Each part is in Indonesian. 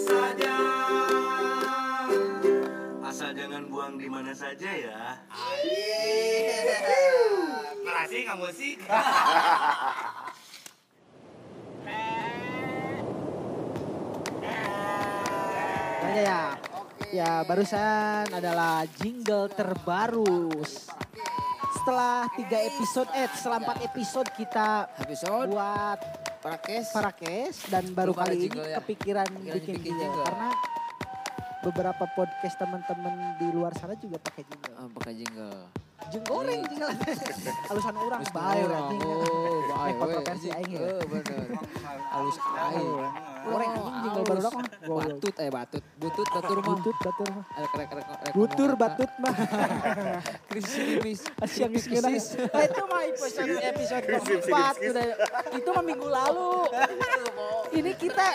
saja. Asal jangan buang di mana saja ya. Makasih kamu sih. Aja ya. Ya, barusan adalah jingle terbaru. Setelah tiga episode, eh setelah empat episode kita Episode buat Parakes. Parakes dan baru ada kali ini ya? kepikiran Kepikiran bikin bikin jingle jingle. karena beberapa podcast teman-teman di luar sana juga pakai jingle. Oh, pakai jingle. Jeng goreng jingle. Alusan orang bae orang. Oh, Eh, bae. kontroversi aing ya. Eh, bener. Halus aing. Goreng anjing jingle baru dong. Batut eh batut. Butut batur mah. Butut batur mah. Rek rek rek. rek- Butur batut mah. Krisis krimis. Asyang geus Nah, itu mah episode episode keempat itu mah minggu lalu. Ini kita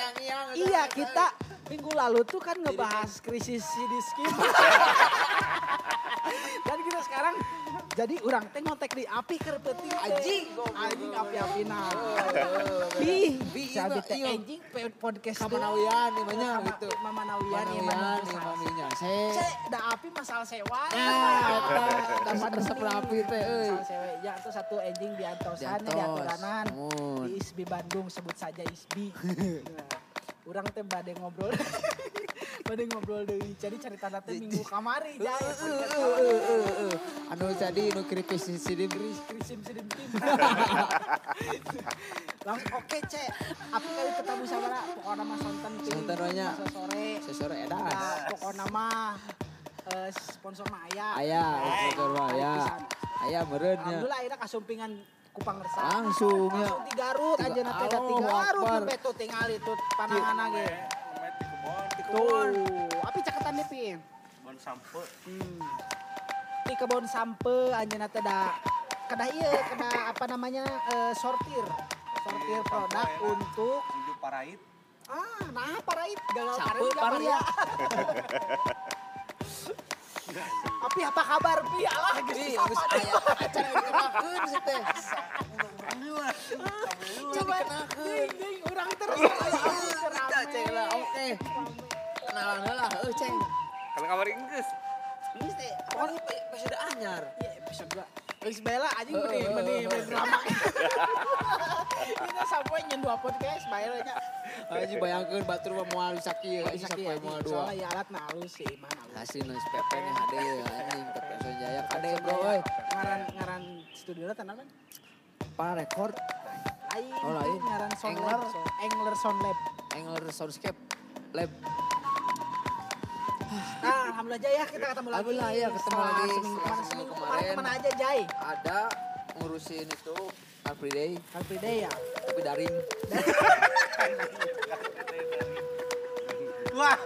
iya kita minggu lalu tuh kan ngebahas krisis CD skim. Dan kita sekarang jadi orang teh ngontek di api keur penting teh. Anjing, anjing api-apina. Ih, Bi, sabi iya, teh iya. anjing podcast Sama nawian nih banyak Sama gitu. Mama Nawian ieu Nawian nih maminya. Se. Da api masalah sewa. Ah, eta dapat resep rapi teh euy. Ya, itu satu anjing di Antosan, di Diantos. Aturanan. Di ISBI Bandung, sebut saja ISBI. Urang teh bade ngobrol. bade ngobrol deui. Jadi cari tanda teh minggu kamari jaya. Anu tadi nu kripis sidim Krisim sidim tim. Langsung oke cek. Apa kali ketemu sama pokoknya mah sonten tim. Sonten nya. Masa sore. sesore Nah, edas. pokoknya mah eh, sponsor mah aya. Aya, sponsor mah aya. Pisan. Aya meureun nya. Alhamdulillah akhirnya kasumpingan kupang resah. Langsung ya. Langsung di Garut aja nanti ada tiga Garut sampai tuh tinggal itu panangan lagi. Tuh. Tuh, api caketan nih pi. Bon sampo. Hmm. Di kebun sampe aja nanti ada kena iya kena apa namanya eh, sortir sortir produk untuk Menuju Parait. ah nah parait gagal Sampe, parit parit. ya Api apa kabar Pi? Alah geus deh. aya acara dikenakeun sih teh. Coba ding urang terus. Kita ceng lah, oke. Kenalan heula, heuh ceng. Kalau kabar Inggris. Geus teh, pokoknya pe- episode anyar. Iya episode 2. Geus bela anjing meni heeh. meni drama. Kita sampai nyen dua podcast bayar nya. Aji bayangkeun batur mah moal sakieu, Bisa sakieu kieu moal dua. Soalnya ya alat halus sih mana halus. Hasil nus PP nih hade anjing ke Person Jaya kade bro euy. Ngaran ngaran studio tenan kan? Para record Lain. Oh, lain. Ngaran Sound Engler. Lab. Engler Sound Lab. Angler Soundscape Lab. Nah, alhamdulillah Jay ya kita ketemu lagi. Alhamdulillah, ya, ketemu lagi. Kemarin, ke mana aja Jay? Ada ngurusin itu Car Free Day Car Free Day ya. tapi daring. Wah.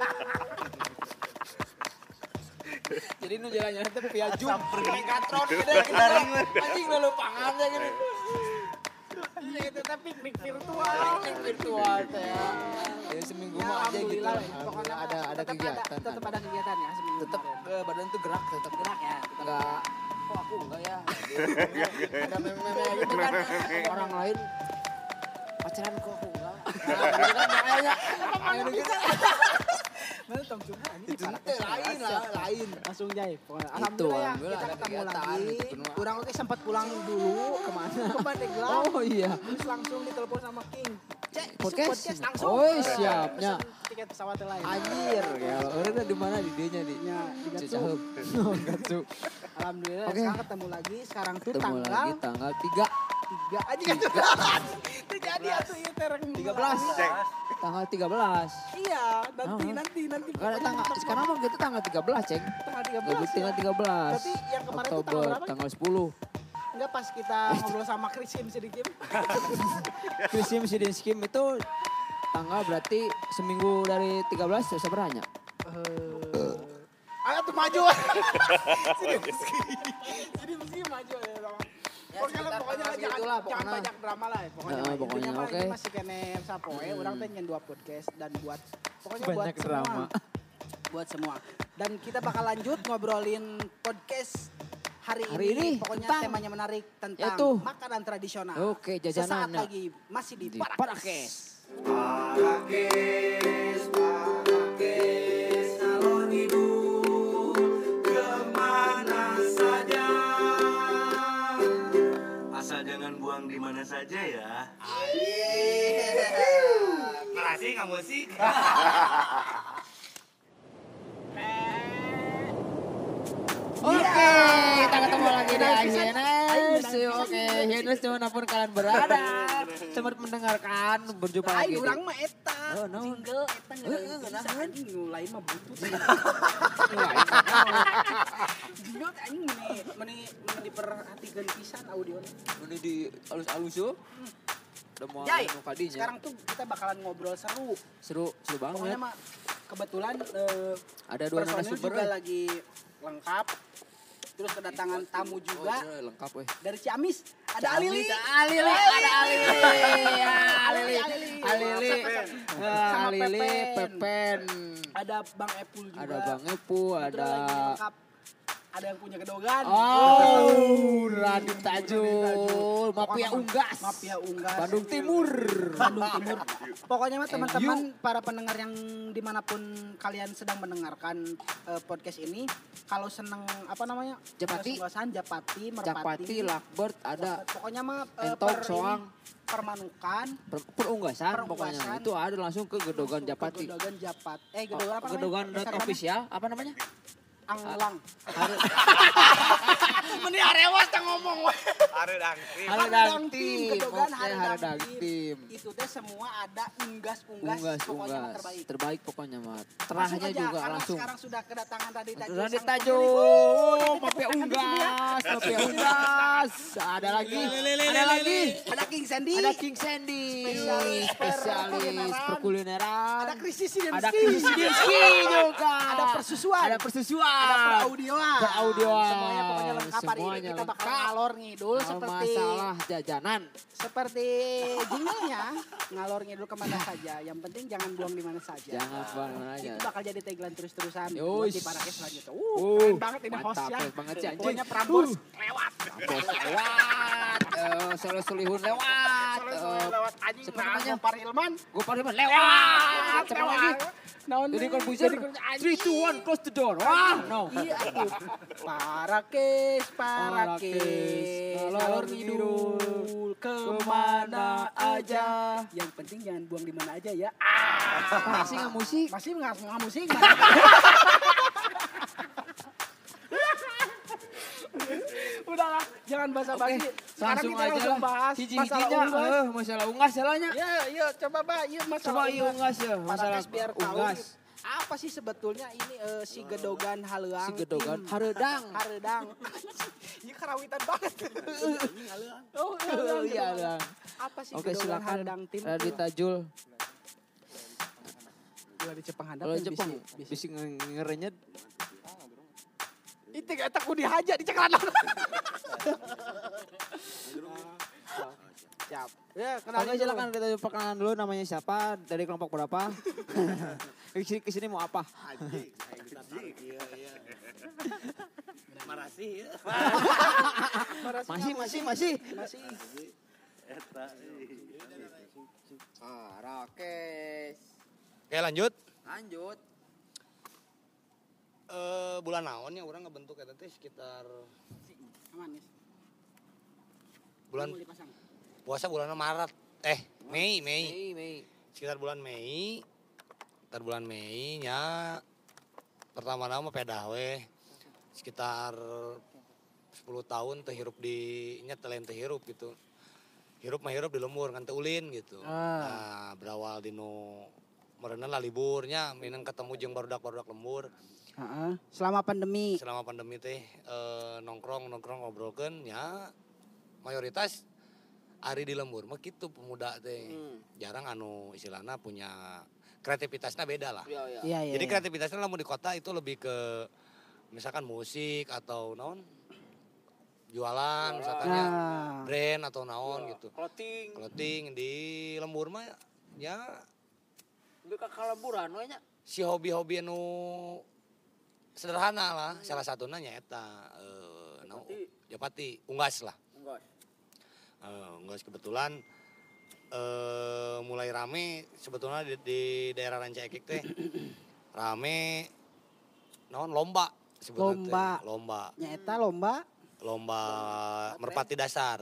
Jadi nu jalan-jalan teh via Zoom. Megatron gitu gitu. Daring. Anjing lu lupangan ya gitu. Iya itu tapi virtual. Virtual teh ya. Ya seminggu Ya, mah aja gitu. alhamdulillah, pokoknya ada ada kegiatan. tetap ada kegiatan ya seminggu Tetap ke badan tuh gerak tetap gerak ya. enggak. Kok aku enggak ya? Ada meme-meme gitu kan. Orang lain pacaran kok aku enggak. Gitu kan gitu Mana tong cuma ini itu lain lah lain. Langsung Itu, alhamdulillah ya kita ada ketemu lagi. Kurang oke sempat pulang dulu. Ke mana? Ke Pandeglang. oh iya. Terus langsung ditelepon sama King. Cek, Podcast? podcast langsung. Oh, siapnya. Tiket pesawat lain. anjir ya di mana di dianya di Ya, di Gatsu. Cicaheup oh Gatsu Alhamdulillah Oke. sekarang ketemu lagi. Sekarang tuh ketemu tanggal lagi tanggal 3 tiga aja kan itu jadi atuh ieu teh rek 13 Cek. tanggal 13 Iya, nanti Oh. nanti nanti. Karena tanggal sekarang mah gitu tanggal 13 ceng tanggal Gak 13. tanggal ya. 13 Tapi yang kemarin itu tanggal Oktober berapa? tanggal 10 Enggak pas kita ngobrol sama Chris Kim sedikit. Christian Sidin Scheme itu tanggal berarti seminggu dari 13 ya seberapa Eh, Ayo tuh maju. Jadi meski maju ya sama. Ya, Pokoknya, jangan, jangan pokoknya. banyak drama lah ya. Pokoknya, mah. pokoknya, oke. ini masih kene sapoe, orang teh nyen dua podcast dan buat pokoknya buat Banyak semua. drama. Buat semua. Dan kita bakal lanjut ngobrolin podcast hari hari, ini, ini pokoknya tentang- temanya menarik tentang Yaitu. makanan tradisional. Oke, jajanan, Sesaat ya. lagi masih di, Di Parakes. Parakes. Parakes, Parakes, ngalor ngidul ke mana saja. Asal jangan buang di mana saja ya. Narasi nggak musik. Oke, kita ketemu lagi di Hienes. Oke, Hienes di mana pun kalian berada. Selamat mendengarkan, berjumpa lagi. di- urang mah eta. Oh, naon? Jingle eta nu lain mah butut. Jingle anjing meni meni meni diperhatikeun pisan audio. Ini di alus-alus yo. Mau Jai, sekarang tuh kita bakalan ngobrol seru. seru, seru banget. Pokoknya mah kebetulan eh, Ada dua personil narasumber. juga eh. lagi lengkap. Terus kedatangan tamu Oh, juga iya, lengkap weh. dari Ciamis. Ada Alili. Alili, ada Alili. Ya, Alili. Alili. Alili. Pepen. Ada Bang Epul juga. Ada Bang Epu, Kebetulan ada. Ada yang punya kedogan. Oh, Radit Tajul, Mafia Unggas. Mafia Unggas. Bandung Timur. Bandung Timur. Pokoknya mah teman-teman para pendengar yang di mana pun kalian sedang mendengarkan eh, podcast ini, kalau seneng apa namanya Japati. unggasan Japati, Merpati, Cakpati, Lakbert, ada Pokoknya mah eh, Entok, per ini, Soang. Permanukan, per- perunggasan Perunggasan. pokoknya. Itu ada langsung ke Gedogan Japati. Gedogan Japat. Eh, Gedogan apa namanya? Gedogan official, apa namanya? Anglang. Harus Meni arewas teh ngomong we. Are dangti. Haredang Tim, Tim, Gedogan oke, Haredang Haredang Tim. Tim. Itu teh semua ada unggas-unggas. Unggas, Pokoknya unggas. terbaik. Terbaik pokoknya mah. Terahnya juga langsung. sekarang sudah kedatangan tadi Tajul. Radit pemilik. Mafia Unggas, Mafia Unggas. Ada lagi, ada lagi. Ada King Sandy. Ada King Sandy, Spesialis spesialis perkulineran. Ada Krisis. Ada Dinski juga. Ada persusuan. Ada persusuan. Ada peraudioan. Peraudioan. Semuanya pokoknya lengkap hari ini. Semuanya Kita bakal lengkap. ngalor ngidul Kalau seperti masalah jajanan. seperti jinglenya ngalor ngidul ke mana saja. Yang penting jangan buang di mana saja. Jangan buang mana aja. Itu bakal jadi tagline terus-terusan buat di Parakes selanjutnya. Uh, Uh, keren banget ini mantap, hostnya. keren banget sih, anjing. Pokoknya Prambors Uh. lewat. Bos lewat, eh Solo Solihun lewat, Eh, lewat anjing. Nah? Gopar Ilman. Gopar Hilman lewat, Lewat. lagi? Naon Jadi? Corbuzier, Jadi Corbuzier, 3, 2, 1, close the door. Wah, no. Iya. Parakes, parakes, Parakes, ngalor ngidul ke mana aja. Yang penting jangan buang di mana aja ya. Masih nggak musik? Masih nggak musik? Udahlah, jangan basa-basi. Sekarang Langsung kita aja langsung lah. bahas masalah Hiji-hijinya, unggas. eh, masalah unggas salahnya. Ya, iya, coba Pak, iya masalah Coba iya unggas ya, masalah biar tahu unggas. apa sih sebetulnya ini eh, si gedogan haleuang Si gedogan haredang. haredang ini karawitan banget oh Oh, iya, iya. apa sih Oke, gedogan haredang tim Radit Tajul. Gila di Jepang handap Kalau yang Jepang bisa ngerenyet. Itu gak tak dihajar di cekalan siap ya Oke kenalin dulu. silakan kita perkenalan dulu namanya siapa, dari kelompok berapa. ke sini, ke sini mau apa? Marasi ya. Masih, masih, masih. masih Parakes. Oke lanjut. Lanjut. Eh bulan naon ya orang ngebentuk eta teh sekitar aman bulan puasa bulan Maret. Eh, Mei, Mei. Mei, Mei. Sekitar bulan Mei. Sekitar bulan Mei nya pertama nama pedah we. Sekitar 10 tahun teh hirup di nya telain teh hirup gitu. Hirup mah hirup di lembur kan ulin gitu. Nah, berawal dino merenah lah liburnya, minang ketemu jeung barudak-barudak lembur. Selama pandemi. Selama pandemi teh eh, nongkrong nongkrong ngobrolkeun ya mayoritas ari di lembur mah gitu pemuda teh. Jarang anu istilahnya punya kreativitasnya beda lah. Iya, iya. iya iya jadi iya. kreativitasnya lamun di kota itu lebih ke misalkan musik atau naon? Jualan misalkannya nah. brand atau naon gitu. Clothing. clothing di lembur mah ya. Bika kalaburan we nya. si hobi-hobi anu sederhana lah salah satunya nyata eh, no, Japati, Unggas lah. Enggak. Eh, Unggas kebetulan eh mulai rame sebetulnya di, di daerah Ranca Ekek teh rame naon lomba sebetulnya. Lomba. lomba Nyata lomba. lomba merpati dasar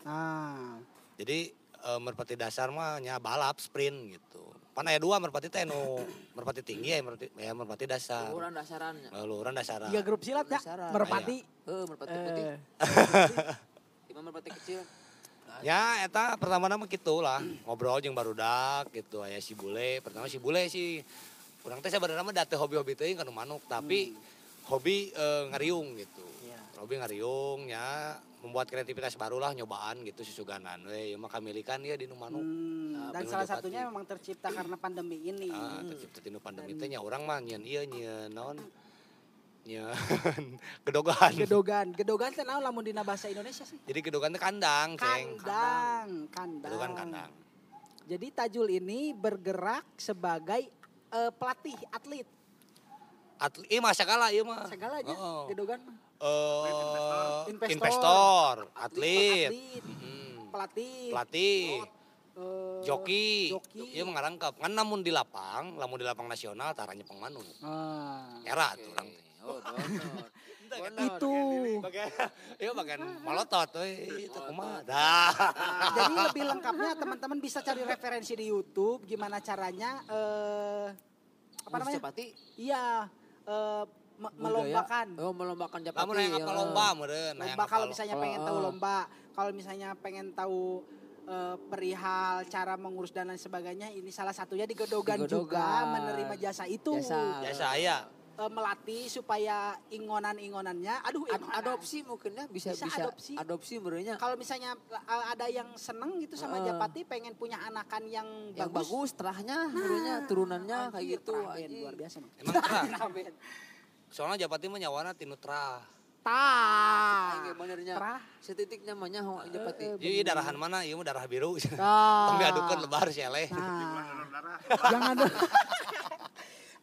Nah, jadi eh, merpati dasar mah nya balap sprint gitu pan aya dua merpati teh nu merpati tinggi ya merpati, ya merpati dasar Ukuran dasarannya. luhuran dasar tiga grup silat ya. Dasaran. Merpati. Heeh, merpati putih. Eh, Ima merpati kecil. Ya, eta pertama nama gitu lah. Ngobrol jeung barudak gitu. Aya si bule, pertama si bule sih. Kurang teh sebenarnya mah date hobi-hobi teh kan manuk, tapi hobi eh, ngariung gitu. Iya. Hobi ngariung ya, membuat kreativitas baru lah nyobaan gitu susuganan we. Ya mah kamilikan ya di nu manuk. hmm, Nah, dan salah Japati. satunya memang tercipta karena pandemi ini. Ah, tercipta tinu pandemi teh nya urang mah nyeun ieu nyeun naon? Nyeun gedogan. Gedogan, gedogan teh naon lamun dina bahasa Indonesia sih? Jadi gedogan teh kandang, ceng. Kandang, kandang. Gedogan kandang. Jadi Tajul ini bergerak sebagai eh, pelatih atlet. Atlet, iya mah segala iya mah. Segala aja, Heeh. gedogan mah. Eh Investor. investor, atlet, Atlet, pelatih, pelatih, eh, joki, joki. iya mengarangkap. Kan namun di lapang, lamun di lapang nasional taranya pengmanu. Ah. Era tuh orang teh. Oh. Donor. Itu. Bagian, iya bagian malotot, we, itu kumaha. Dah. Jadi lebih lengkapnya teman-teman bisa cari referensi di YouTube gimana caranya eh apa Ngurus namanya? Iya, eh, budaya. Melombakan. Oh, melombakan Japati. Lamun yang ya. apa lomba meureun, hayang lomba kalau misalnya Oh, pengen tahu oh. lomba, kalau misalnya pengen tahu eh, perihal cara mengurus dan lain sebagainya, ini salah satunya di Gedogan, Di juga menerima jasa itu. Jasa. Biasa aya. Eh, melatih supaya ingonan-ingonannya, aduh Ad- ingonan. adopsi mungkin ya bisa Bisa bisa, adopsi. adopsi merenya Kalau misalnya eh, ada yang seneng gitu sama Heeh. Japati pengen punya anakan yang, yang bagus terahnya merenya turunannya kayak gitu luar biasa. Mang. Emang. Soalnya Japati mah nyawana tinu trah. Tah. Kayak benernya Terah. setitik namanya ho Japati. Eh, Jadi darahan mana? Iya mah darah biru. Tah. Tong diadukeun lebar. Nah, jangan.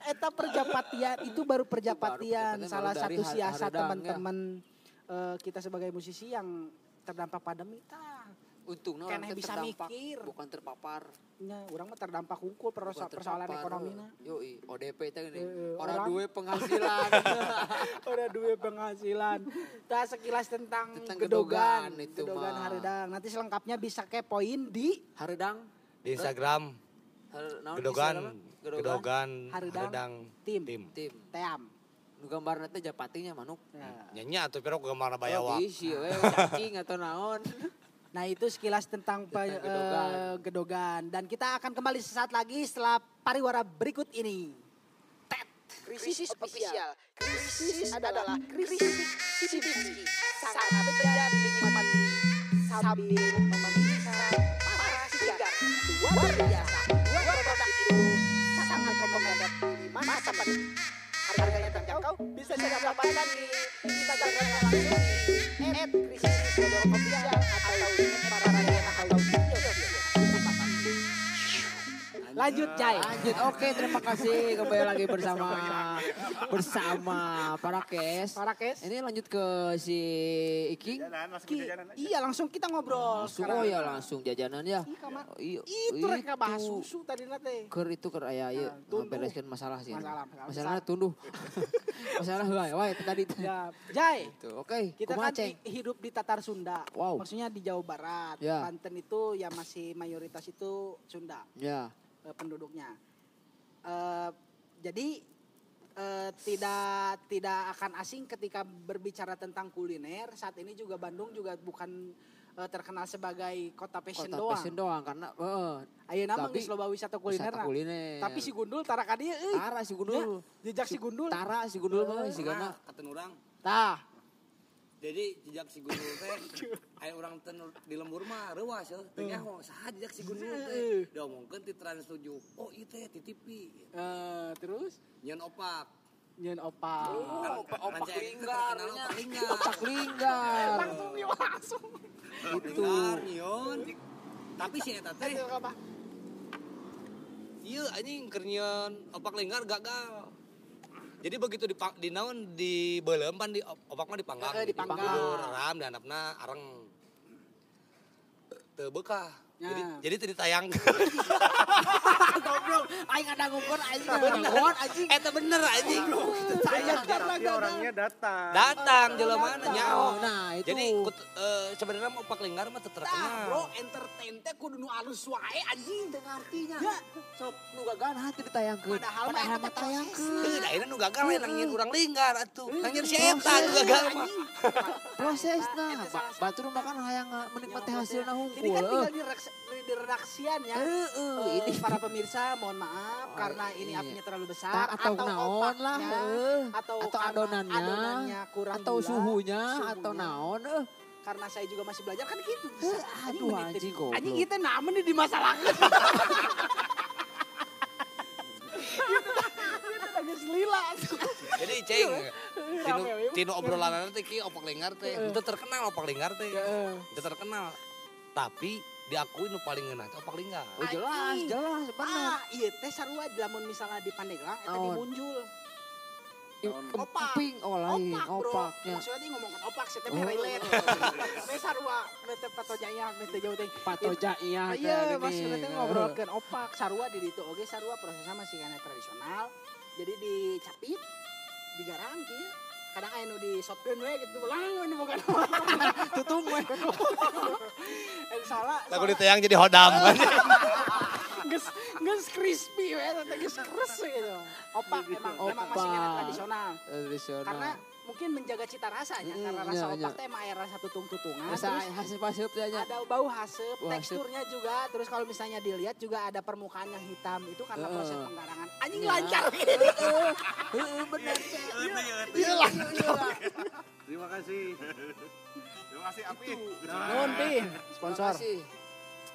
Eta perjapatian itu baru perjapatian salah baru dari satu siasat ya. teman-teman eh, kita sebagai musisi yang terdampak pandemi tah. Untungnya orang bisa terdampak, mikir. bukan terpapar. Nya, orang mah terdampak hukum perso- persoalan ekonomi Yoi, ODP teh gini. Orang orang- duwe penghasilan. Udah duit penghasilan. Tah sekilas tentang, Tentang gedogan, gedogan itu gedogan mah. haredang. Nanti selengkapnya bisa kepoin di Haredang. Di Instagram har- gedogan Instagram? gedogan Haredang, haredang tim. tim. Tim. team. Nu gambarna teh Japatinya manuk. Ya. Nyanyi atuh piro gambar Oh, bayawa. isi we cacing atau naon. Nah itu sekilas tentang, pe- Tentang gedogan. eh, gedogan. Dan kita akan kembali sesaat lagi setelah pariwara berikut ini. Tet, krisis official. Krisis adalah krisis CDC. Sangat berat dinikmati sambil memeriksa para sigar. Luar biasa. Dua produk itu sangat rekomendasi di masa pandemi. Harganya terjangkau, bisa saya dapatkan di Instagram langsung. Di @krisis_official atau di para Lanjut Jai. Lanjut, oke terima kasih kembali lagi bersama bersama para kes. Para kes. Ini lanjut ke si Iking. Ki- iya langsung kita ngobrol Langsung sekarang. oh ya langsung jajanan ya. Iya, Itu reka bahas itu. susu tadi nate. Ker itu ker aya ieu Nah, tunduh. bereskeun masalah sih. Masalah, masalah besar. tunduh. masalah wae wae itu tadi. Ya, Jai. Tuh, oke. Kita kumaha, kan di- hidup di Tatar Sunda. Wow. Maksudnya di Jawa Barat. Ya. Banten itu ya masih mayoritas itu Sunda Ya. Eh, penduduknya. Eh, jadi eh, tidak tidak akan asing ketika berbicara tentang kuliner. Saat ini juga Bandung juga bukan eh, terkenal sebagai kota fashion Kota doang. fashion doang karena heeh. Ayeuna mah Tapi geus loba wisata kuliner. wisata nah. kuliner. Tapi si Gundul tara ka dieu euy. Tara si Gundul. Ya, jejak si Gundul. Tara si Gundul mah si Gana. kata urang. Tah. Jadi jejak si gundul teh aya urang teh nu di lembur mah reuas ya. Teh nyaho saha jejak si gundul teh. Diomongkeun ti Trans 7. Oh ieu teh ti TV. Eh, terus Nyeun opak. nyeun opa. Oh, opak opak teh linggar. opak linggar. Opak linggar. Langsung langsung. Itu. Linggar nyeun. Tapi si eta teh Itu ieu anjing keur nyieun opak linggar gagal. Jadi begitu di di naon di beuleum pan di opak mah dipanggang. Heeh, dipanggang. Tidur, ram dan handapna areng teu bekah. Ya. Jadi jadi teu ditayang. Goblok, aing ada ngukur aing ngomong anjing. Eta bener anjing. Sayang karena Tapi orangnya datang. Datang jelema Datang. nyaho. Nah, itu. Jadi eh, sebenarnya mau Opak Linggar mah teu Tah, terkenal. bro, entertain teh kudu nu alus wae anjing teu ngartinya. Ya. Sok nu gagan hati ditayangkeun. Padahal mah eta tayangkeun. Heuh, da nu gagal we nangin urang linggar atuh. Nangin si eta nu gagal mah. Prosesna, batur mah kan hayang menikmati hasilna Ini hungkul. kan tinggal di redaksian ya. Heeh, Eh, ini para pemirsa mohon maaf Oh, karena ini iya. apinya terlalu besar Ta- atau naon lah, heeh. atau, atau adonannya, adonannya kurang atau gula, suhunya, atau suhunya. naon eh. Karena saya juga masih belajar kan gitu. Eh, aduh, anjing, goblok. Anjing kita namen nih di nangis lila. Jadi ceng, tinu, we. tinu obrolan teh ki Opak Linggar teh, itu terkenal Opak Linggar teh. Itu terkenal. Tapi diakui nu paling ngeunah teh Opak Linggar. Oh jelas, jelas, bener. Ah, iya teh sarua lamun misalnya di Pandeglang eta Naon? dimunjul. Opak. Oh lain, Opak, bro. opaknya. Maksudnya dia ngomongkan opak, saya teh Oh. relate. Me sarua, me teh patojaya, me teh jauh teh. Patoja iya, kita teh ngobrolkeun opak sarua di ditu oge sarua prosesnya masih kana tradisional. Jadi dicapit, digarang kieu. Kadang aya nu di shotgun we gitu, lang we nu bukan. Tutung we. Eh salah. Lagu ditayang jadi hodam. Geus geus crispy we eta geus keres gitu. Opak emang emang masih tradisional. Tradisional. Karena mungkin menjaga cita rasanya Mm, karena iya, rasa iya. opak teh emang aya rasa tutung-tutungan. Rasa terus teh nya. ada bau hasep, Bau hasep. teksturnya juga, terus kalau misalnya dilihat juga ada permukaan yang hitam itu karena Heeh. proses penggarangan. Anjing Iya. lancar. Heeh, bener. Iya Terima kasih. Terima kasih Api. Nuhun pi, sponsor.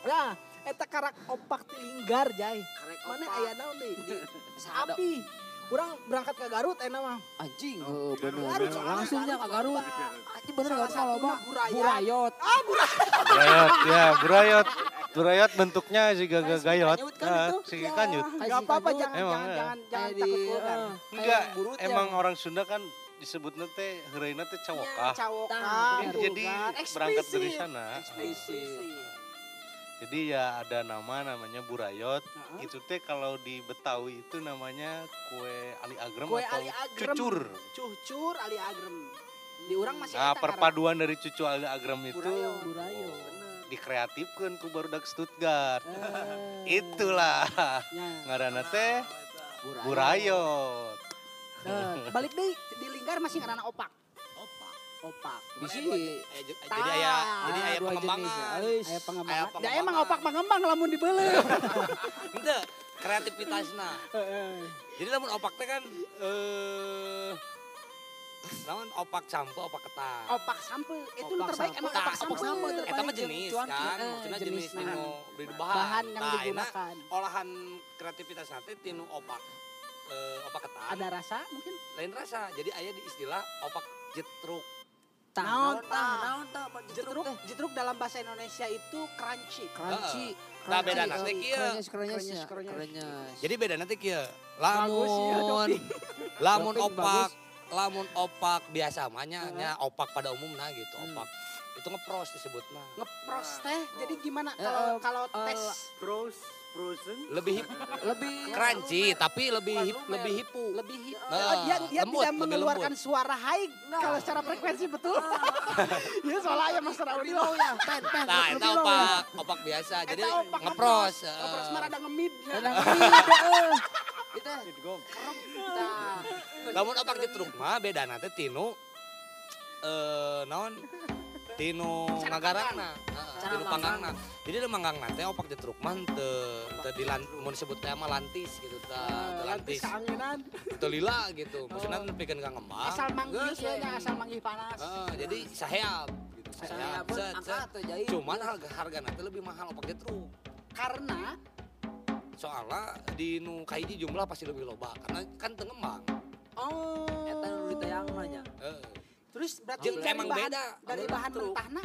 Nah, eta karak opak ti linggar jay. Karek Mana opak. aya naon Sada. Api. Urang berangkat ke Garut enak mah. Anjing, heeh bener. Garut, bener. Langsungnya ke Garut. Anjing bener Salah gak salah bang. Burayot. Burayot. Ah, burayot. Burayot, ya burayot. Burayot bentuknya si gagayot. kanyut kan Ah, itu? si Ya, kanyut. Si apa-apa kanyut. jangan Emang, jangan ya. jangan jangan takut eh, Enggak, ya. emang orang Sunda kan disebutnya teh heureuina teh Ya, cawokah. cawokah. Nah, Jadi berangkat dari sana. Eksplisit. Jadi ya ada nama namanya burayot. Heeh. Itu teh kalau di Betawi itu namanya kue ali agrem Kue atau ali agrem. cucur. Cucur ali agrem. Di urang masih Nah, perpaduan dari cucu ali agrem itu Burayo, burayo. dikreatifkan ku barudak Stuttgart. Eh, Itulah ya. ngaranna teh Burayot. burayot. Eh, balik deh di lingkar masih ngarana opak. Opak. Opak. Ju- Jadi aya jadi aya dua pengembangan. jenis ya. Euy. Aya Aya pengembangan. Da emang opak mengembang lamun dibeli. Ente kreativitasna. Jadi lamun opak teh kan eh naon opak sampo, opak ketan. opak sampe itu Opak terbaik emang opak opak sampe. sampo terbaik. Eta mah jenis kan, eh, maksudnya jenis nah. tinu beli bahan. Bahan yang enak digunakan. olahan kreativitas nanti tinu opak eh, opak ketan. Ada rasa mungkin? lain rasa. Jadi aya di istilah opak jetruk. Tah, Naon, tah, tah? naon tah, jetruk teh. jetruk dalam bahasa Indonesia itu crunchy. Crunchy. Nah, beda nanti kieu. Krenyes, krenyes, Krenyes, ya. krenyes. Krenyes. Jadi beda nanti kieu. Bagus ya, Lamun lamun opak lamun opak biasa mah nya nya opak pada umumnya gitu, Hmm. opak. Itu ngepros disebutna. Ngepros teh. Jadi gimana Eh, kalau eh, kalau eh, tes Pros. Lebih hip, lebih crunchy tapi lebih hip, lebih hipu. lebih hip. Nah, Oh, dia dia lembut, tidak mengeluarkan lembut. suara high kalau secara frekuensi betul. ya soalnya ya master audio. low ya, pen, pen. Nah, itu low ya. opak, opak biasa. Jadi Eta opak ngepros. eh. Ngepros mah rada ngemid. Ada ngemid, Tah. Lamun opak jetruk mah beda nanti tinu eh naon Heeh, Cara tinu panggangna. Jadi le manggang nanti opak jetruk mah teu teu dilan mun disebut teh mah lantis gitu tah, teu Lantis lantis. keanginan. Teu lila gitu. Maksudna nepikeun ka ngembang. Asal manggih Geus, ya, ya. asal manggih panas. Heeh, jadi saheab gitu. Saya Saheab. Cuman harga harga nanti lebih mahal opak jetruk. Karena Soalnya di nu kahiji jumlah pasti lebih loba karena kan teu ngembang. oh Eta nu ditayang nanya. Heeh. Terus berarti Jeung dari emang bahan, beda. dari bahan mentahna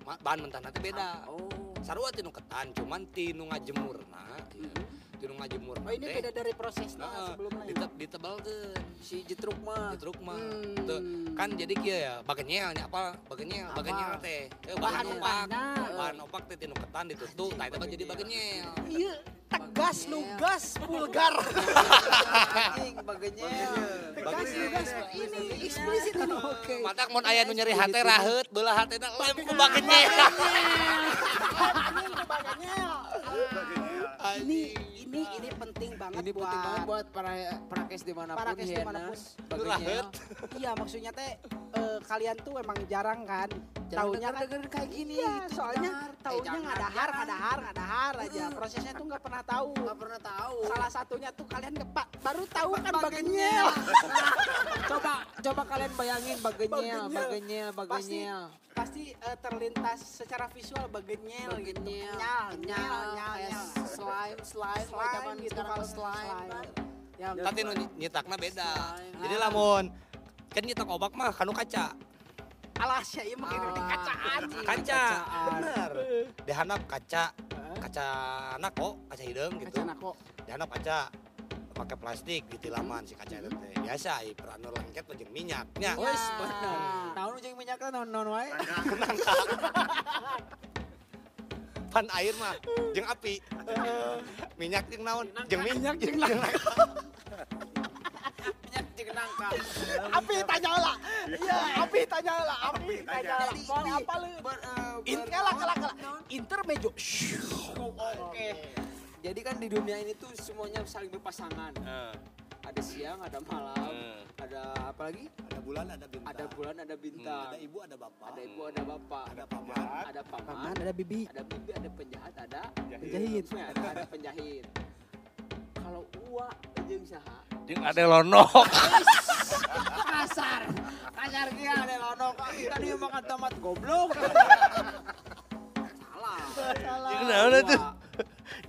Ma- Bahan mentah nanti beda. Oh. sarua tinu ketan cuman tinu ngajemurna Mm-hmm. ieu. tinu ngajemur. Oh ini beda dari prosesnya Heeh, sebelumnya. ya? dite- ditebelkeun Si jetruk mah. di truk mah. Hmm. Teu, kan jadi kieu ya, bagenyel nya apa? Bagenyel, Apa? bagenyel teh. Teu Bahan bahan opak. opakna. Bahan opak teh tinu ketan ditutup, eta mah jadi bagenyel. Iya, tegas lugas vulgar. Bagenya. tegas lugas ini eksplisit ini. Oke. Matak mun aya nu nyeri hate raheut, belah hatena lem ku bagenyel. Ini ini ini penting banget Ini buat penting banget buat para parakes di mana pun. Parakes Hiena, di mana pun. Raheut. Iya maksudnya teh eh, kalian tuh emang jarang kan taunya kan denger kayak gini. Iya, itu soalnya. Eh, taunya jangan, nggak dahar, jangan. nggak dahar, nggak dahar aja. Prosesnya tuh nggak pernah tahu. Nggak pernah tahu. Salah satunya tuh kalian kepak baru tahu kan bagenyel. coba coba kalian bayangin bagenyel, Bagenyel. bagenyel, Pasti eh, terlintas secara visual bagenyel gitu. Nyal, nyal, nyal, slime, slime, Slime gitu kalau slime. Ya, Tapi nu nyetakna beda. Jadi lamun kan nyetak obak mah kanu kaca. Alas ya iya mungkin Ah, kacaan. anjing, Kaca. Bener. Dihanap kaca. Kaca anak kok, kaca hideung gitu. Kacaan aku. Dihanap kaca pakai plastik di tilaman si kaca itu. Biasa i peranur lengket jeung minyaknya. Wes bener. Tahun jeung minyakna naon naon wae. Pan air mah jeung api. Minyak jeung naon? Jeung minyak jeung Minyak Api tanya lah. Iya, api tanya lah. Api tanya lah. Ini apa lu? eh, In ber- kalah kalah kalah. Intermejo. Oke. Jadi kan di dunia ini tuh semuanya saling berpasangan. Eh, Ada siang, ada malam, eh. ada apa lagi? Ada bulan, ada bintang. Ada bulan, ada bintang. Ada ibu, ada bapak. Ada ibu, ada bapak. Ada paman. Ada paman. Paman ada bibi. Ada bibi, ada penjahat, ada Penjahit. ada, ada penjahit. Kalau uwa jeung saha? Jeung ade lonok. Kasar. Kasar kia ada lonok. Kita dia makan tomat goblok. Salah. Jeung naon atuh?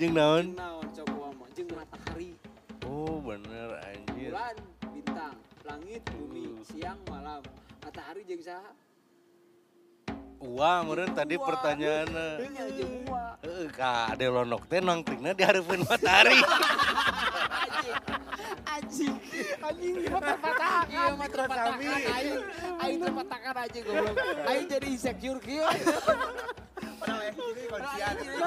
Jeung naon? Jeung naon coba mah? Jeung matahari, Oh, bener anjir. bulan, bintang, langit, bumi, siang, malam. Matahari jeung saha? Uang meureun tadi Uwa. pertanyaanna. Nya jeung uwa. Heeh, ka ade lonok teh nongkrongna di hareupeun matahari. Anjing. Anjing. Anjing motor patah. Iya mah terpatahkan aing. Aing terpatahkan aja goblok. Aing jadi insecure kieu. Kocak. Itu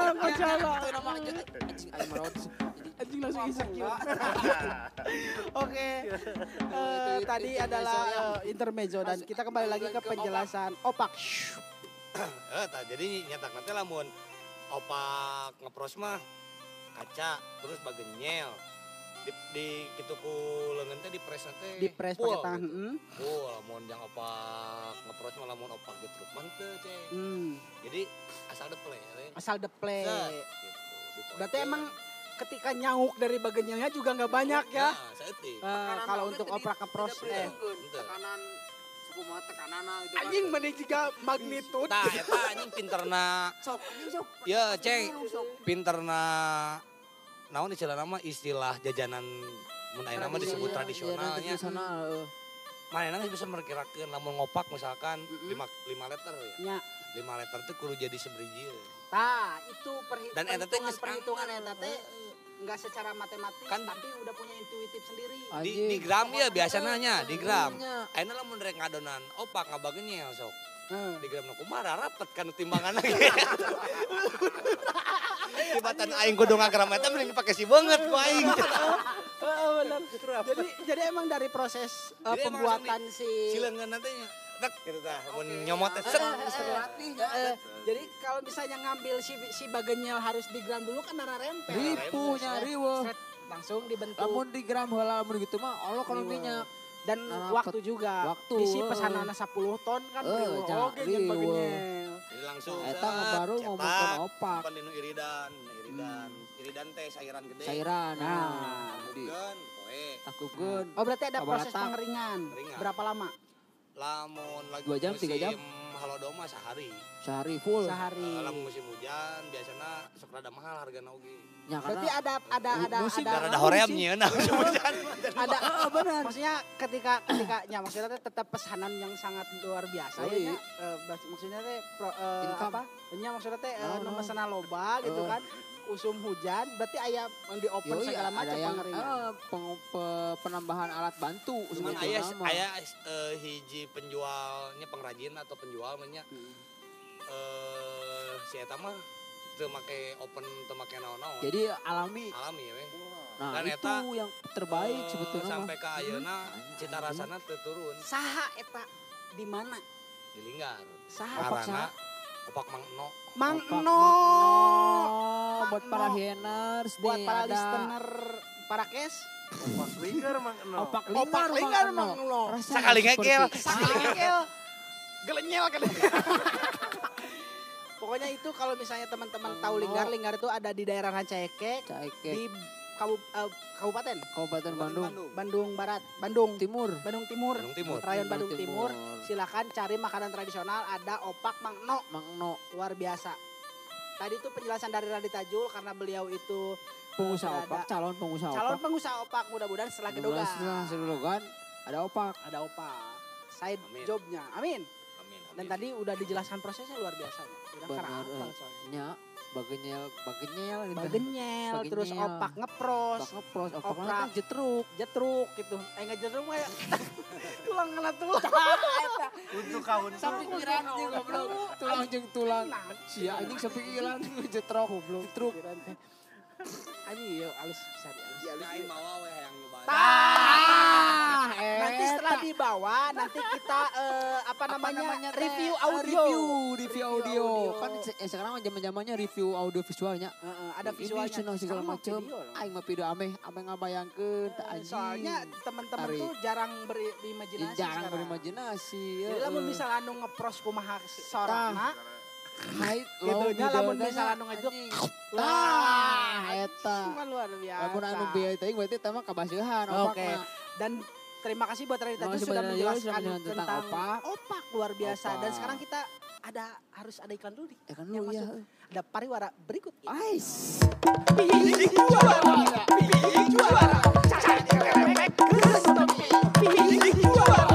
nama aja anjing aing merawat. Anjing langsung insecure. Oke. Eh, tadi adalah eh, intermezzo dan kita kembali lagi ke Ke opak. penjelasan opak. Eh, tah, jadi nyetak nanti lamun opak ngepros mah kaca terus bagenyel di di kitu ku leungeun teh di pres teh Di press pakai tangan. gitu. Hmm. Full lamun yang opak ngepros mah lamun opak di truk mah teu teh. Hmm. Jadi asal deple we. Asal deple. Gitu. Berarti teh. emang ketika nyauk dari bagenyelnya juga nggak banyak ya. Nah. Eh, kalau untuk oprak ngepros eh tekanan suku mah tekanana itu anjing mending juga magnitud. Tah eta anjing pinterna sok anjing sok. ya ceng. pinterna naon istilah nama istilah jajanan mun ayeuna mah disebut Iya, tradisionalnya. iya, mana nang bisa memperkirakan lamun ngopak misalkan Mm-mm. 5 lima liter ya. Nya. 5 liter tuh kudu jadi seberiji Tah, itu perhi- Dan eta teh perhitungan perhitungan eta teh nggak secara matematis Kan- tapi udah punya intuitif sendiri. di, di gram ya biasa nanya di gram. Iya. ayeuna lamun rek ngadonan. Opak ngabagenyel sok. Heeh. di gram kumaha rapet kan timbangan lagi. Tibatan aing kudu ngagram eta mending dipake si beungeut ku aing. Heeh, bener. Jadi jadi emang dari proses eh, Jadi pembuatan si si leungeun nanti nya tek gitu tah mun nyomot teh ya. set Jadi kalau misalnya ngambil si si bagenyel harus digram dulu kan nara rempel. Ripunya riweuh. Set, langsung dibentuk. Lamun di gram heula lamun gitu mah Allah Riweuh. minyak. dan Nah, waktu juga. waktu, Bisi eh. pesanan 10 ton kan riweuh. jangan Oke jeung bagenyel. jadi langsung Eta set, baru cetak. ngomongkeun opak. Pan dinu iridan, iridan, iridan teh cairan gede. Cairan. Nah. Nah, di Kan, poe. takupkeun. Oh berarti ada proses pengeringan. Pengeringan. Berapa lama? Lamun lagi Dua jam, tiga jam? Musim Halodoma sehari. Sehari full. Sehari. Eh, lamun musim hujan biasanya sok rada mahal harga oge. Ya, Berarti ada ada ada Musik ada Ada horeamnya nah. ada benar. Maksudnya ketika ketika ya maksudnya teh tetap pesanan yang sangat luar biasa Oh, ya. iya. nya. Eh, bas- maksudnya teh eh, apa? Nya maksudnya teh Oh, no. pesanan loba gitu Oh. kan. Usum hujan berarti aya yang di open Yoi, segala macam yang pengeringan. eh, peng- pe- penambahan alat bantu Cuman ayah ayah eh, hiji penjualnya pengrajin atau penjual nya Hmm. eh si eta mah teu make open teu make naon-naon. Jadi alami. alami ya weh. Nah, Dan itu eta, yang terbaik Eh, sebetulnya sampai ke ayeuna Hmm. cita rasana teu turun Saha eta di mana? di Linggar. Saha Karena opak Mang No. Mang Opak No. Mang No. Buat para hieners Buat nih, para ada listener para kes. Opak lingkar mang no. Opak Opak lingkar, lingkar Mang No. Seperti- ngegel. Sakit ngegel. Gelenyel kan. Pokoknya itu kalau misalnya teman-teman tahu. Linggar, Linggar itu ada di daerah Rancaike Caike, di Kabu- eh, Kabupaten Kabupaten Bandung. Bandung Barat, Bandung Timur. Bandung Timur, Bandung Timur. Rayon Bandung Timur. Timur. Silakan cari makanan tradisional ada opak Mang No Mang No, luar biasa. Tadi itu penjelasan dari Radita Jul karena beliau itu pengusaha Ada- opak, calon pengusaha calon opak. pengusaha opak mudah-mudahan setelah Mudah-mudahan kedogan Setelah sedogan ada opak. ada opak. Side Amin. jobnya. Amin. Amin. Dan amin. tadi udah dijelaskan prosesnya luar biasa. Udah Benar, karena eh. soalnya. Nya, bagenyel, bagenyel gitu. Bagenyel, terus Bagenyel. opak ngepros, Opak ngepros, opak Oprak. kan jetruk. jetruk gitu. Eh enggak jetruk mah ya. tulang kena tulang. Untuk kawin Sapikiran anjing goblok. Tulang jeung tulang. Sia anjing sapikiran jetrok goblok. Jetruk. Anjing yuk alus bisa dialus. Aing mawa we yang nyobain. Tah. Eh, Nanti setelah dibawa nanti kita eh, apa namanya, teh? review Eh, audio. Review, review Review audio. Kan se- eh, sekarang zaman-zamannya review audio visualnya. Heeh, ada Ini visualnya cenah segala loh. Aing mah video ameh, ameh ngabayangkeun teh Eh, anjing. Soalnya teman-teman tuh jarang berimajinasi jarang sekarang. berimajinasi. Jadi lamun bisa anu ngepros kumaha sorana, High, Gitu low, nya, middle, lamun gana, bisa anu wah, Tah, eta. Cuma luar biasa. Lamun anu biaya teh berarti eta mah kabasihan Oke. opak mah. Dan terima kasih buat itu kasih sudah menjelaskan tentang, opak. opak luar biasa. Dan sekarang kita ada harus ada iklan dulu nih. Ya kan Yang lu ya. masuk. Ada pariwara berikut. Ais. Pilih juara, pilih juara. Cari kelebek. Pilih juara,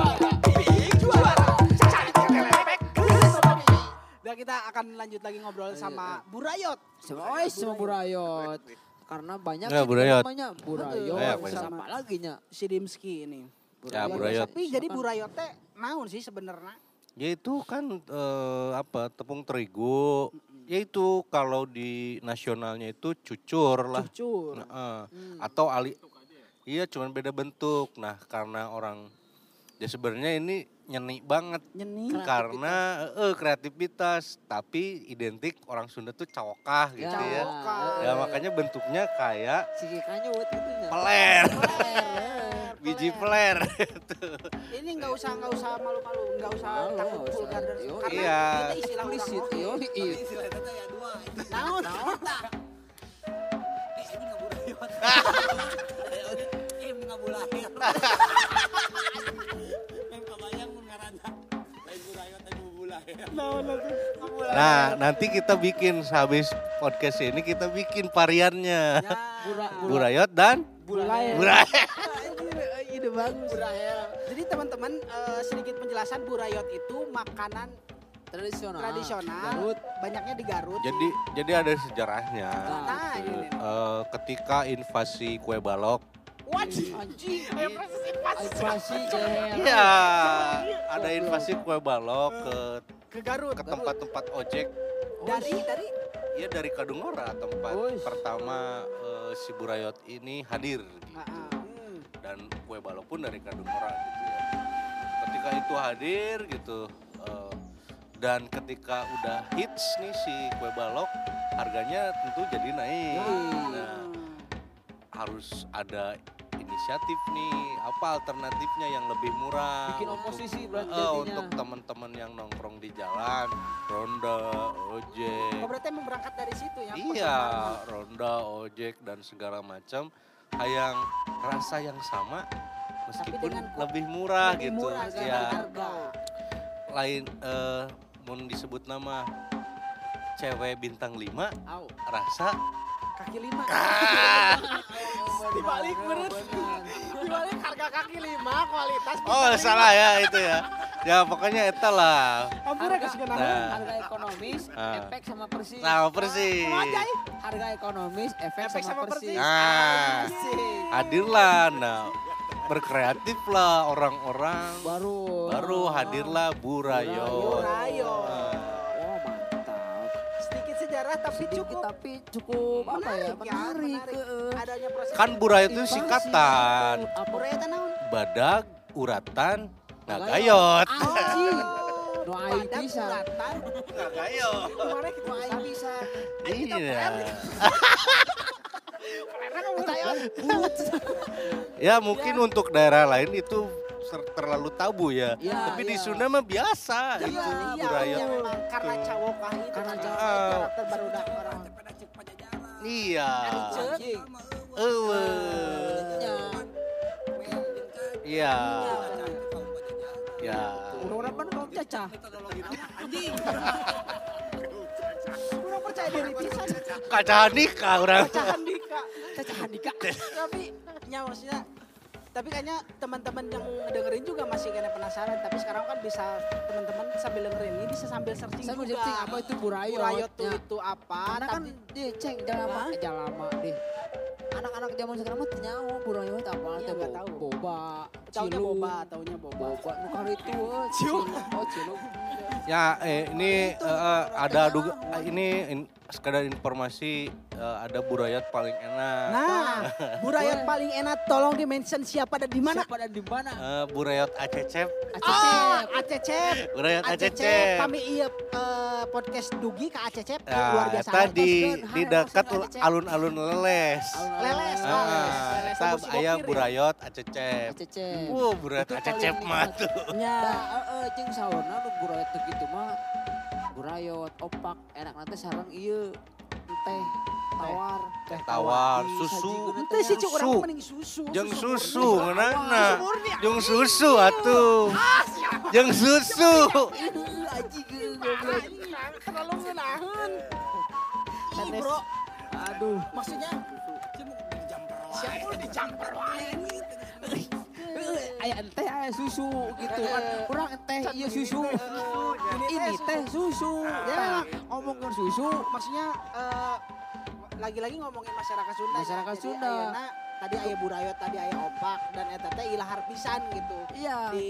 Dan kita akan lanjut lagi ngobrol sama Burayot. Sama Ais sama Burayot. Karena banyak Ya, sih Burayot. namanya Burayot. Ya, apa lagi nya? Si Dimski ini. Ya, Burayot. biasa. Tapi jadi Burayot teh naon sih sebenarnya? Ya itu kan eh, apa tepung terigu. Ya itu kalau di nasionalnya itu cucur lah. Cucur. Nah, eh, Hmm. Atau ali Iya cuman beda bentuk. Nah karena orang ya sebenarnya ini nyeni banget Nyeni. karena eh, kreativitas tapi identik orang Sunda tuh cawokah gitu ya. Cawokah. Ya makanya bentuknya kayak gitu nya. peler, biji peler. Ini nggak usah nggak usah malu-malu, nggak usah Malu, takut nggak usah. vulgar karena iya. kita istilah orang yo. Iya. Naon? Nah nanti kita bikin sehabis podcast ini kita bikin variannya. Bura, Burayot dan. Burayot. Ide bagus. Jadi teman-teman eh, sedikit penjelasan burayot itu makanan tradisional. tradisional. Garut. Banyaknya di Garut. Jadi jadi ada sejarahnya. Nah. Eh, ketika invasi kue balok, Wajib. Anjing. Ayo proses invasi. Invasi iya ada invasi kue balok ke Ke Garut. ke tempat-tempat ojek. Dari dari Iya dari Kadungora tempat Uish. pertama eh, si Burayot ini hadir gitu. Ah, ah. Hmm. dan kue balok pun dari Kadungora gitu ya. Ketika itu hadir gitu eh, dan ketika udah hits nih si kue balok harganya tentu jadi naik. Yoi. Nah, harus ada inisiatif nih apa alternatifnya yang lebih murah Bikin untuk- oposisi berarti jadinya. untuk teman-teman yang nongkrong di jalan ronda ojek Oh berarti emang berangkat dari situ ya? iya ronda ojek dan segala macam yang rasa yang sama meskipun lebih murah Lebih gitu murah ya harga. lain eh mau disebut nama cewek bintang 5 Au. rasa kaki lima. Ah. Dibalik bener. Dibalik harga kaki lima kualitas. Oh salah ya itu ya. Ya pokoknya eta lah. Ampura geus Nah. Harga ekonomis, Ah. efek sama persis. Nah persis. Wajai. Harga ekonomis, efek, Efek sama, sama persis. persis. Nah. Hadirlah nah berkreatif lah orang-orang. Baru. Baru hadirlah Burayo. Burayo. Sedikit sejarah tapi cukup tapi cukup apa ya? menarik ya, Menarik. menarik. heeh. Adanya proses Kan Burayo itu Inovasi. singkatan. Buraya teh naon? Badag, uratan, nagayot. Anjing. No Badak bisa. Nagayot. Kemarin kita aing bisa. Iya. Ya mungkin untuk daerah lain itu terlalu tabu ya. Iya, Tapi di iya. Sunda mah biasa itu Iya, iya, Burayot. iya, memang karena cawokah itu Karena kan cawok. karakter baru dak orang. Iya. Anjing. Ya. Iya. Ya. Orang-orang mana kaum cacah? Kurang percaya diri pisan. Kaca nikah orang. Cahan dika. Cacah handika. Tapi ya maksudnya tapi kayaknya teman-teman yang dengerin juga masih kayaknya penasaran tapi sekarang kan bisa teman-teman sambil dengerin ini bisa sambil searching mau juga searching apa itu burayot. burayot tuh Ya. itu apa Karena kan tapi dia ceng jangan lama, jangan lama deh. Anak-anak zaman sekarang mah nyaho burayot apa teh nggak tahu. boba, taunya boba taunya boba Boba nu kali itu eh, Cilung. Oh, cilung. Ya, eh, ini eh, ada duga ini in- sekadar informasi eh, ada burayot paling enak. nah burayot Boleh. paling enak tolong di mention siapa dan di mana Siapa dan di mana? Eh, burayot acecep, Ah, Acecep. Acecep. burayot Acecep. acecep. Kami iya eh, podcast Dugi ke Acecep. Nah, luar biasa. eta di dekat alun-alun leles. Leles, Ah, leles. Leles, eta Sabu si aya Bokir ya? burayot acecep. Acecep. Wow, burayot Itu acecep mah tuh. Ya. Nah, heeh jeung saurna nu burayot teh gitu mah burayot, opak, enak nanti sarang ieu teh tawar, Teh Tawar, Di susu, Ente sih cuk Susu. orang mending susu. jeung murni. susu ngeunana. Susu murni. Jeung susu atuh. Jeung susu. Aji Ah, nah, Terlalu ngenahan. Ih, bro. Aduh. Maksudnya siapa lu dijamper wae Aya teh aya susu gitu kan. Kurang teh iya susu. Ini teh susu. Ya, ngomongin susu. Maksudnya eh, lagi-lagi ngomongin masyarakat Sunda. ya. Masyarakat Sunda. tadi aya burayot, tadi aya opak dan eta teh ilahar pisan gitu. Iya. Di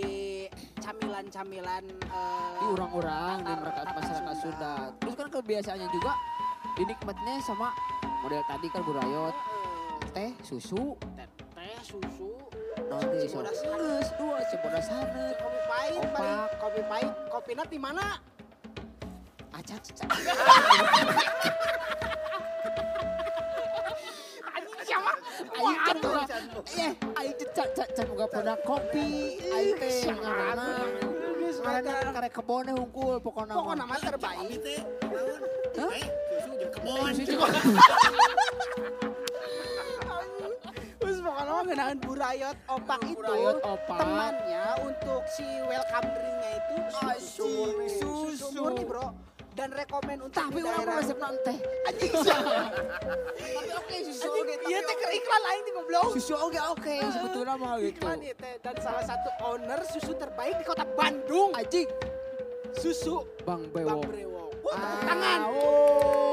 camilan-camilan eh, Di orang-orang di Masyarakat Sunda. Sunda. Terus kan kebiasaannya juga dinikmatnya sama model tadi kan burayot, eh, teh, susu, teh, teh, susu, nanti. Cibodas sanes, dua cibodas sanes, kopi pahit, Opak. kopi pahit, kopinya di mana? siapa? Boga, eh, kopi, aing teh ngaranna karek hungkul nama. Terbaik. Hah? ngenahan burayot opak itu Burayot opak. temannya untuk si welcome drinknya itu susu murni, susu. susu murni bro. Dan rekomen untuk Tapi orang resep teh. Anjing Tapi oke susu oke. iya teh iklan lain di goblok. Susu oke oke sebetulnya mah gitu. Iklan ieu teh dan salah satu owner susu terbaik di kota Bandung. Anjing, Susu Bang Bang Bewo. Brewok. Wah, tepuk tangan. Oh,